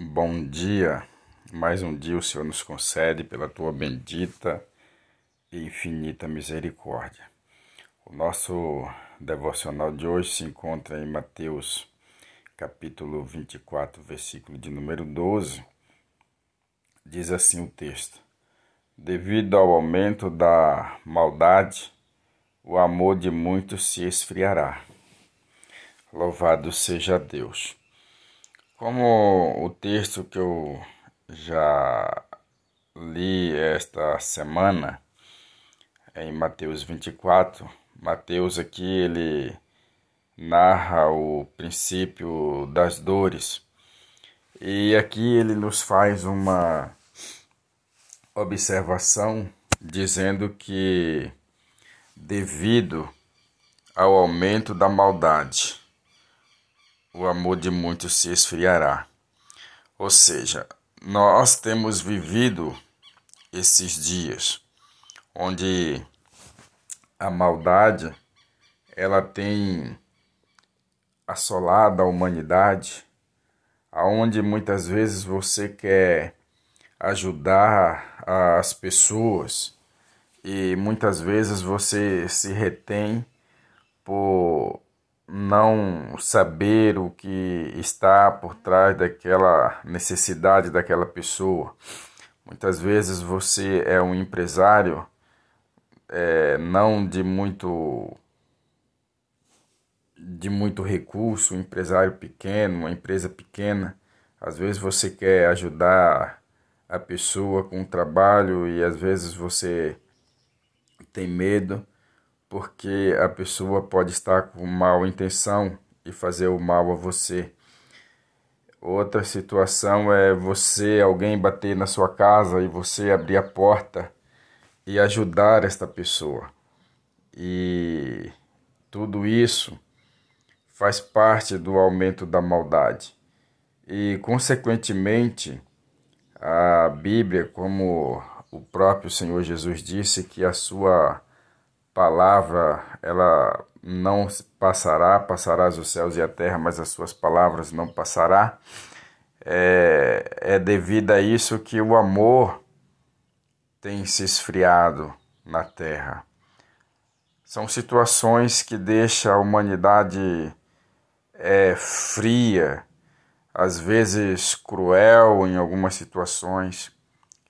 Bom dia, mais um dia o Senhor nos concede pela tua bendita e infinita misericórdia. O nosso devocional de hoje se encontra em Mateus, capítulo 24, versículo de número 12. Diz assim o texto: Devido ao aumento da maldade, o amor de muitos se esfriará. Louvado seja Deus. Como o texto que eu já li esta semana é em Mateus 24, Mateus aqui ele narra o princípio das dores. E aqui ele nos faz uma observação dizendo que devido ao aumento da maldade, o amor de muitos se esfriará. Ou seja, nós temos vivido esses dias onde a maldade ela tem assolado a humanidade, aonde muitas vezes você quer ajudar as pessoas e muitas vezes você se retém por não saber o que está por trás daquela necessidade daquela pessoa. Muitas vezes você é um empresário é, não de muito de muito recurso, um empresário pequeno, uma empresa pequena. Às vezes você quer ajudar a pessoa com o trabalho e às vezes você tem medo porque a pessoa pode estar com mal intenção e fazer o mal a você. Outra situação é você, alguém bater na sua casa e você abrir a porta e ajudar esta pessoa. E tudo isso faz parte do aumento da maldade. E, consequentemente, a Bíblia, como o próprio Senhor Jesus disse, que a sua palavra ela não passará, passarás os céus e a terra, mas as suas palavras não passará. É, é devido a isso que o amor tem se esfriado na terra. São situações que deixam a humanidade é, fria, às vezes cruel em algumas situações,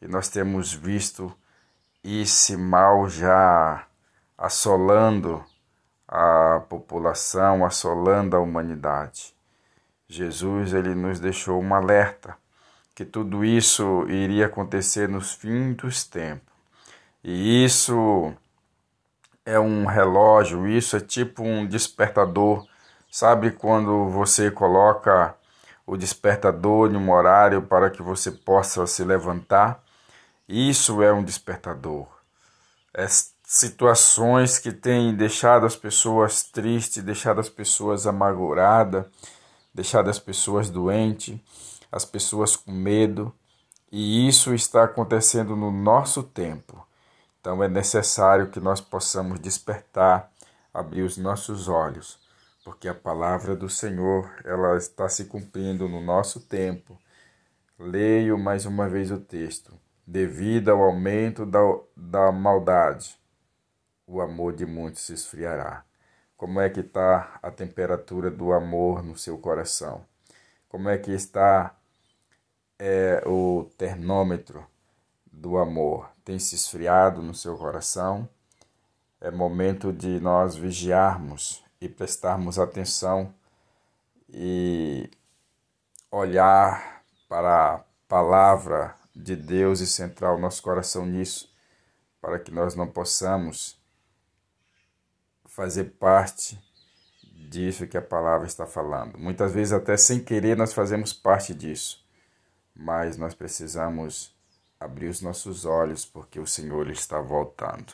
e nós temos visto esse mal já assolando a população, assolando a humanidade. Jesus ele nos deixou um alerta que tudo isso iria acontecer nos fins dos tempos. E isso é um relógio, isso é tipo um despertador. Sabe quando você coloca o despertador em um horário para que você possa se levantar? Isso é um despertador. É situações que têm deixado as pessoas tristes, deixado as pessoas amarguradas, deixado as pessoas doentes, as pessoas com medo, e isso está acontecendo no nosso tempo. Então é necessário que nós possamos despertar, abrir os nossos olhos, porque a palavra do Senhor, ela está se cumprindo no nosso tempo. Leio mais uma vez o texto. Devido ao aumento da, da maldade, o amor de muitos se esfriará. Como é que está a temperatura do amor no seu coração? Como é que está é, o termômetro do amor? Tem se esfriado no seu coração? É momento de nós vigiarmos e prestarmos atenção e olhar para a palavra de Deus e centrar o nosso coração nisso, para que nós não possamos fazer parte disso que a palavra está falando. Muitas vezes, até sem querer, nós fazemos parte disso, mas nós precisamos abrir os nossos olhos porque o Senhor está voltando.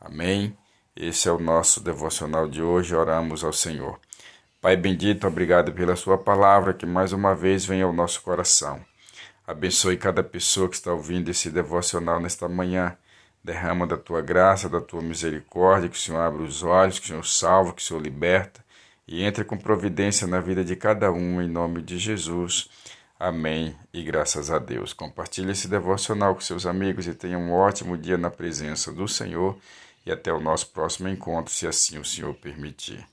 Amém? Esse é o nosso devocional de hoje. Oramos ao Senhor. Pai bendito, obrigado pela Sua palavra que mais uma vez vem ao nosso coração. Abençoe cada pessoa que está ouvindo esse devocional nesta manhã Derrama da tua graça, da tua misericórdia, que o Senhor abra os olhos, que o Senhor salva, que o Senhor liberta e entre com providência na vida de cada um, em nome de Jesus. Amém e graças a Deus. Compartilhe esse devocional com seus amigos e tenha um ótimo dia na presença do Senhor e até o nosso próximo encontro, se assim o Senhor permitir.